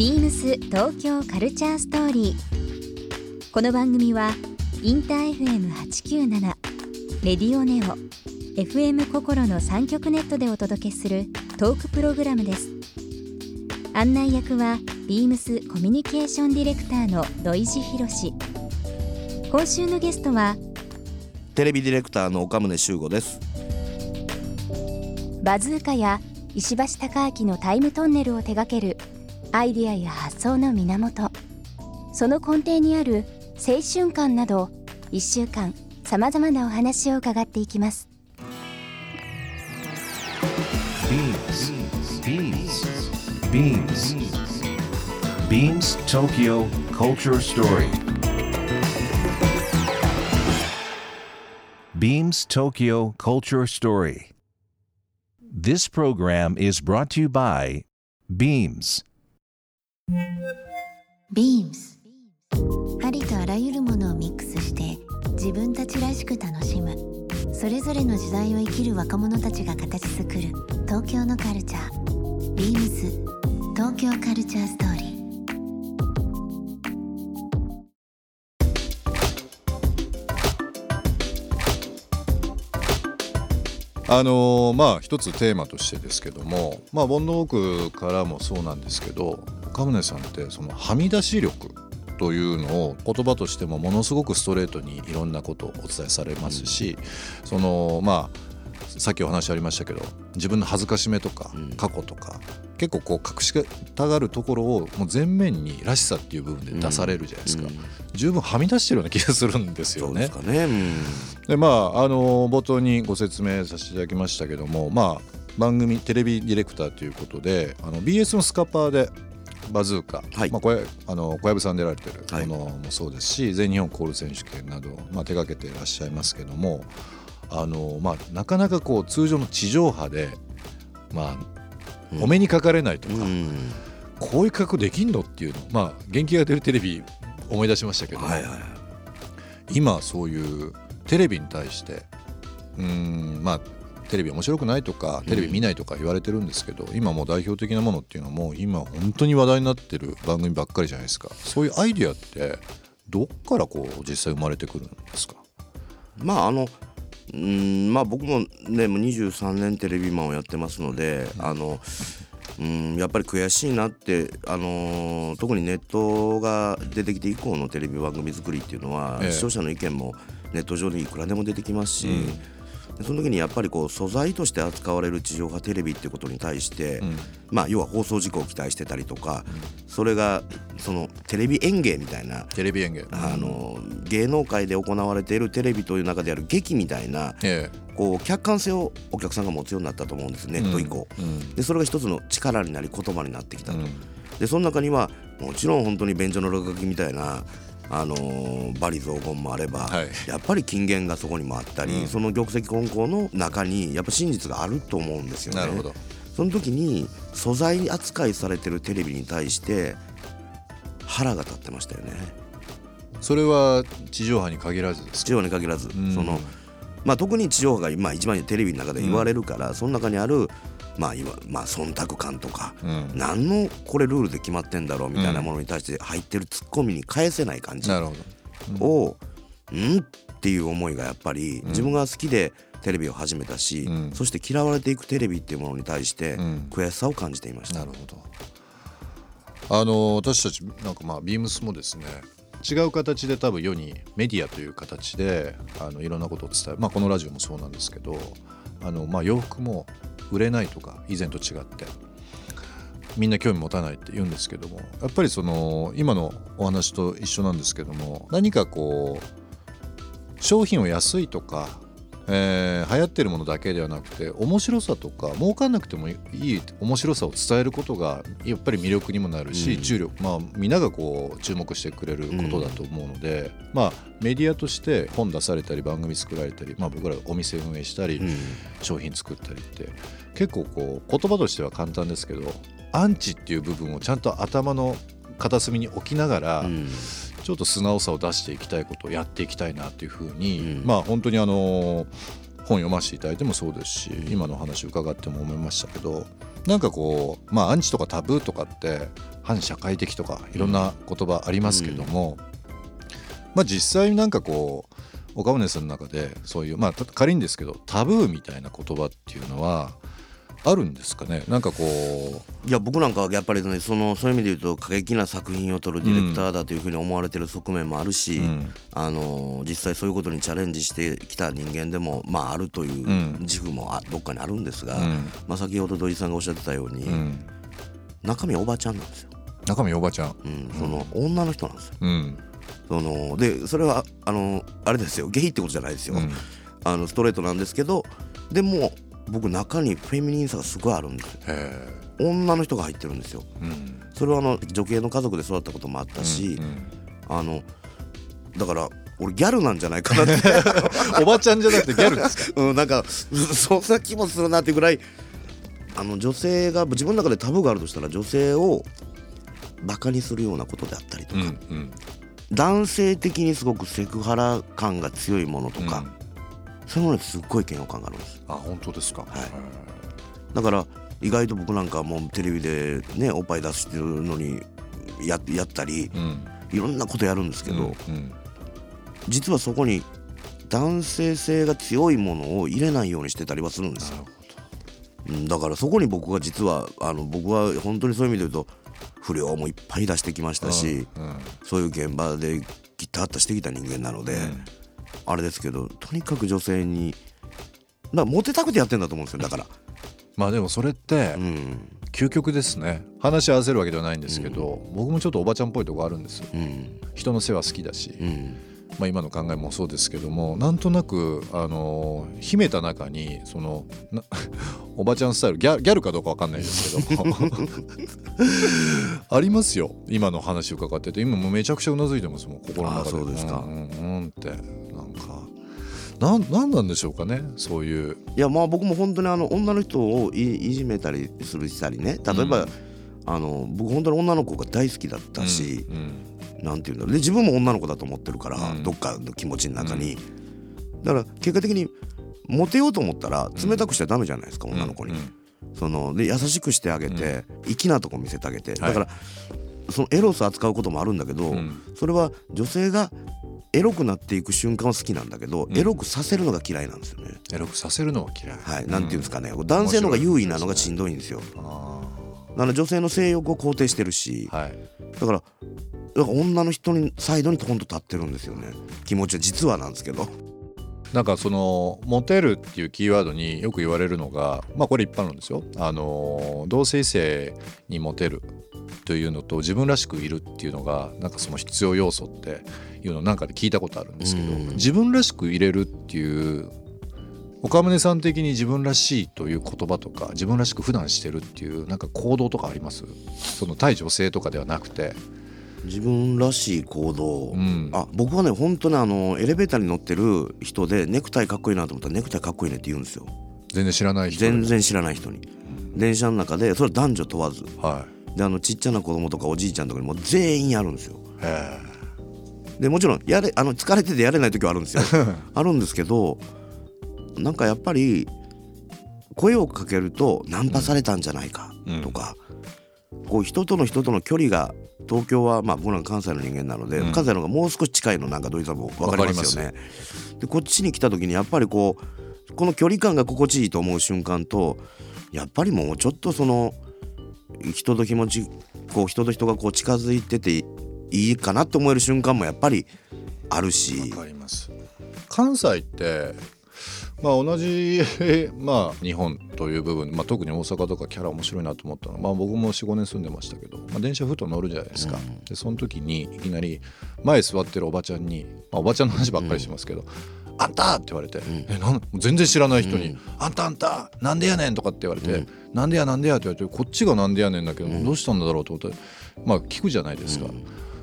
ビームス東京カルチャーストーリー。この番組はインター FM897 レディオネオ FM 心の三極ネットでお届けするトークプログラムです。案内役はビームスコミュニケーションディレクターの土井博志。今週のゲストはテレビディレクターの岡宗修吾ですバズーカや石橋貴明のタイムトンネルを手掛けるアイディアや発想の源その根底にある青春感など1週間さまざまなお話を伺っていきます BeamsBeamsBeamsTokyo Culture Story Beams Tokyo Culture Story This program is brought to you by Beams ビームスありとあらゆるものをミックスして自分たちらしく楽しむ。それぞれの時代を生きる若者たちが形作る。東京のカルチャー。ビームス東京カルチャーストーリー。あのまあ一つテーマとしてですけどもまあボンドウォークからもそうなんですけど岡宗さんってそのはみ出し力というのを言葉としてもものすごくストレートにいろんなことをお伝えされますし、そのまあさっきお話ありましたけど自分の恥ずかしめとかうん。過去とか、結構こう隠したがるところをもう前面にらしさっていう部分で出されるじゃないですか、うん。十分はみ出してるような気がするんですよね。です。かね、うん。でまああの冒頭にご説明させていただきましたけどもまあ番組テレビディレクターということであの BS のスカパーでバズーカ、はい。まあ、これあの小籔さん出られてるはい。ものもそうですし、全日本コール選手権など、まあ、手掛けていらっしゃいますけどもあの、まあ、なかなかこう通常の地上波で、まあ、うん。お目にかかれないとか、うん。こういう格好できんのっていうのまあ元気が出るテレビ思い出しましたけども、はいはい。今そういうテレビに対してうーんまあテレビ面白くないとかテレビ見ないとか言われてるんですけど、今もう代表的なものっていうのはもう今本当に話題になってる番組ばっかりじゃないですか。そういうアイデアってどっからこう実際生まれてくるんですか？まああのうんまあ僕もねもう23年テレビマンをやってますので、あのうんやっぱり悔しいなって、あのー特にネットが出てきて以降のテレビ番組作りっていうのは、ええ。視聴者の意見もネット上でいくらでも出てきますし、うん。でその時にやっぱりこう素材として扱われる地上波テレビっていうことに対して、うん。まあ要は放送事故を期待してたりとか、それがそのテレビ演芸みたいなテレビ演芸。あの芸能界で行われているテレビという中である劇みたいなえこう客観性をお客さんが持つようになったと思うんですえネット以降。うん。でそれが一つの力になり言葉になってきたと。うん。でその中にはもちろん本当に便所の落書きみたいな、あのー、バリ雑言もあれば、はい。やっぱり金言がそこにもあったり、うん。その玉石混交の中にやっぱ真実があると思うんですよね。なるほど。その時に素材扱いされてるテレビに対して腹が立ってましたよね。それは地上波に限らず地上波に限らず、ん。そのまあ、特に地上波が今一番テレビの中で言われるから、その中にある、まあ、いわまあ忖度感とか、うん。何のこれルールで決まってんだろうみたいなものに対して入ってるツッコミに返せない感じを、うんっていう思いがやっぱり自分が好きでテレビを始めたし、うん。そして嫌われていくテレビっていうものに対してうん。悔しさを感じていました。なるほど。あの私たちなんかまあビームスもですね違う形で多分世にメディアという形であのいろんなことを伝える、まあ、このラジオもそうなんですけどあの、まあ、洋服も売れないとか以前と違ってみんな興味持たないって言うんですけどもやっぱりその今のお話と一緒なんですけども何かこう商品を安いとか、えー流行ってるものだけではなくて面白さとか儲かんなくてもいい面白さを伝えることがやっぱり魅力にもなるし、うん。注力まあみんながこう注目してくれることだと思うので、まあメディアとして本出されたり番組作られたり、まあ、僕らお店運営したり、うん。商品作ったりって結構こう言葉としては簡単ですけどアンチっていう部分をちゃんと頭の片隅に置きながら、うんちょっと素直さを出していきたいことをやっていきたいなっていうふうに、うん。まあ本当にあの本読ませていただいてもそうですし、今の話伺っても思いましたけどなんかこうまあアンチとかタブーとかって反社会的とかいろんな言葉ありますけども、まあ実際なんかこう岡宗さんの中でそういうまあた仮にですけどタブーみたいな言葉っていうのはあるんですかね？なんかこう。いや僕なんかはやっぱりねそのそういう意味で言うと過激な作品を撮るディレクターだというふうに思われてる側面もあるし、うん。あの実際そういうことにチャレンジしてきた人間でもまああるといううん。自負もあどっかにあるんですが、うん。まあ、先ほど土井さんがおっしゃってたように、うん。中身はおばちゃんなんですよ、中身おばちゃん。うん、その女の人なんですよ。うん。そのでそれはあのあれですよ。ゲイってことじゃないですよ、うん。あのストレートなんですけどでも僕中にフェミニンさがすごいあるんです女の人が入ってるんですよ。えうん。それはあの女系の家族で育ったこともあったし、うんあのだから俺ギャルなんじゃないかなって。う んおばちゃんじゃなくてギャルですか？うんなんかそんな気もするなってぐらいあの女性が自分の中でタブーがあるとしたら女性をバカにするようなことであったりとか、うん。男性的にすごくセクハラ感が強いものとか、うんそういうものにすっごい嫌悪感があるんです。あ本当ですか。はい。だから意外と僕なんかもうテレビでねおっぱい出してるのにややったりうん。いろんなことやるんですけど、うん実はそこに男性性が強いものを入れないようにしてたりはするんですよ。なるほうんだからそこに僕が実はあの僕は本当にそういう意味で言うと不良もいっぱい出してきましたし、どうん。そういう現場でギターッとしてきた人間なので、うんあれですけどとにかく女性にだからモテたくてやってんだと思うんですよ。だから、まあでもそれってうん。究極ですね。話し合わせるわけではないんですけど、僕もちょっとおばちゃんっぽいとこあるんですよ。うん。人の世話好きだし、うん。まあ、今の考えもそうですけどもなんとなくあの秘めた中にそのな おばちゃんスタイルギャギャルかどうかわかんないですけども。ありますよ。今の話伺ってて。今もうめちゃくちゃうなずいてますもん心の中で。あそうですか。んうんうんってなんなんなんでしょうかねそういう。いやまあ僕も本当にあの女の人をいいじめたりするしたりね例えば、うん。あの僕本当に女の子が大好きだったし、うんなんていうんだろう。で自分も女の子だと思ってるから、うん。どっかの気持ちの中に、だから結果的にモテようと思ったら冷たくしちゃダメじゃないですか、うん。女の子に、うんそので優しくしてあげて、粋なとこ見せてあげて、はい。だからそのエロス扱うこともあるんだけど、うん。それは女性がエロくなっていく瞬間は好きなんだけど、うん。エロくさせるのが嫌いなんですよね。エロくさせるのは嫌い。はい、なんていうんですかね、男性の方が優位なのがしんどいんですよ。あだから女性の性欲を肯定してるし、ー。はい。だから。だから女の人にサイドにトンと立ってるんですよね。気持ちは実はなんですけどなんかそのモテるっていうキーワードによく言われるのがまあこれ一般論ですよ。あの同性性にモテるというのと自分らしくいるっていうのがなんかその必要要素っていうのをなんかで聞いたことあるんですけどうん。自分らしくいれるっていう岡宗さん的に自分らしいという言葉とか自分らしく普段してるっていうなんか行動とかあります？その対女性とかではなくて自分らしい行動、うん。あ僕はね本当にあのエレベーターに乗ってる人でネクタイかっこいいなと思ったらネクタイかっこいいねって言うんですよ。全然知らない人全然知らない人に。電車の中でそれは男女問わず。はであのちっちゃな子供とかおじいちゃんとかにも全員やるんですよ。でもちろんやれあの疲れててやれない時はあるんですよ。あるんですけどなんかやっぱり声をかけるとナンパされたんじゃないかとか、こう人との人との距離が東京はまあ僕ら関西の人間なので、うん。関西の方がもう少し近いのなんか土井さんも分かりますよね。でこっちに来た時にやっぱりこうこの距離感が心地いいと思う瞬間とやっぱりもうちょっとその人と気持ちこう人と人がこう近づいてていいかなって思える瞬間もやっぱりあるし。わかります。関西ってまあ同じ まあ日本という部分、まあ、特に大阪とかキャラ面白いなと思ったのは、まあ、僕も45年住んでましたけど、まあ、電車ふと乗るじゃないですか、でその時にいきなり前座ってるおばちゃんに、まあ、おばちゃんの話ばっかりしますけど「あんた!」って言われて、えなん全然知らない人に「あんたあんたなんでやねん!」とかって言われて「なんでやなんでや」って言われてこっちがなんでやねんだけど、どうしたんだろうと思ってまあ聞くじゃないですか。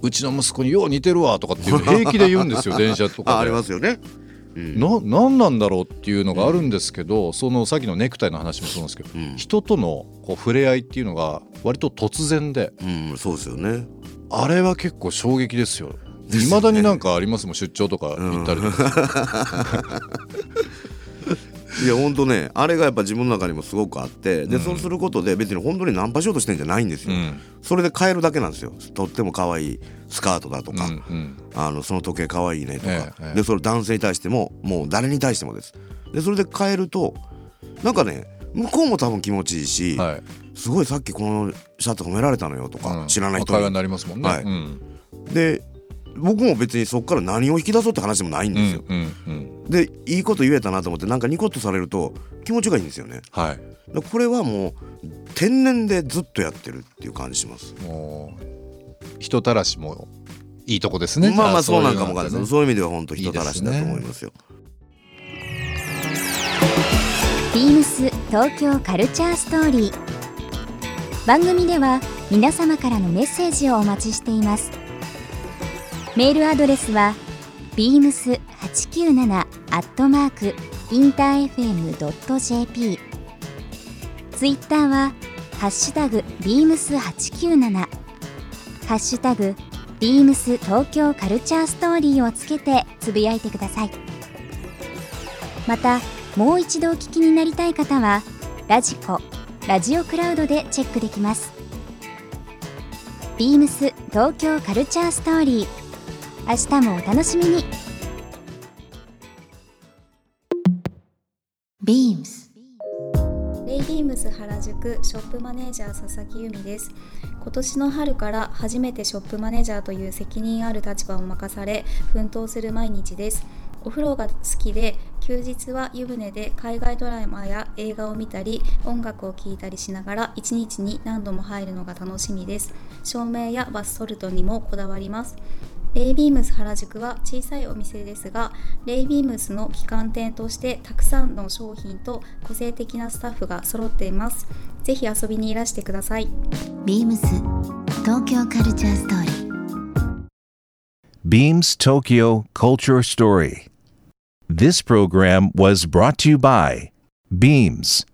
うちの息子によう似てるわとかっていう平気で言うんですよ 電車とかありますよね。な何なんだろうっていうのがあるんですけど、そのさっきのネクタイの話もそうなんですけど、人とのこう触れ合いっていうのが割と突然でうん、そうですよね。あれは結構衝撃ですよ。いまだになんかありますもん出張とか行ったりとか、いや本当ねあれがやっぱ自分の中にもすごくあってで、そうすることで別に本当にナンパしようとしてんじゃないんですよ、うん。それで変えるだけなんですよ。とっても可愛いスカートだとか、うんうん。あのその時計可愛いねとか、ええええ。でそれ男性に対してももう誰に対してもです。でそれで変えるとなんかね向こうも多分気持ちいいし、はい。すごいさっきこのシャツ褒められたのよとか、うん。知らない人に。まあ会話になりますもんね。はい。うん。で僕も別にそこから何を引き出そうって話でもないんですよ、うんうんでいいこと言えたなと思ってなんかニコッとされると気持ちがいいんですよね。はい。これはもう天然でずっとやってるっていう感じします。もう人たらしもいいとこですね。まあまあそうなんかもわかね。そういう意味では本当人たらしだと思いますよ。ビームス東京カルチャーストーリー。番組では皆様からのメッセージをお待ちしています。メールアドレスは997アットマークインター FM.jp ツイッターはハッシュタグ beams897 ハッシュタグビームス東京カルチャーストーリーをつけてつぶやいてください。またもう一度お聞きになりたい方はラジコラジオクラウドでチェックできます。ビームス東京カルチャーストーリー。明日もお楽しみに。ビームスレイビームス原宿ショップマネージャー佐々木由美です。今年の春から初めてショップマネージャーという責任ある立場を任され奮闘する毎日です。お風呂が好きで休日は湯船で海外ドラマや映画を見たり音楽を聴いたりしながら一日に何度も入るのが楽しみです。照明やバスソルトにもこだわります。レイビームス原宿は小さいお店ですがレイビームスの旗艦店としてたくさんの商品と個性的なスタッフが揃っていますぜひ遊びにいらしてくださいビームス東京カルチャーストーリー Beams Tokyo Culture Story. This program was brought to you by Beams.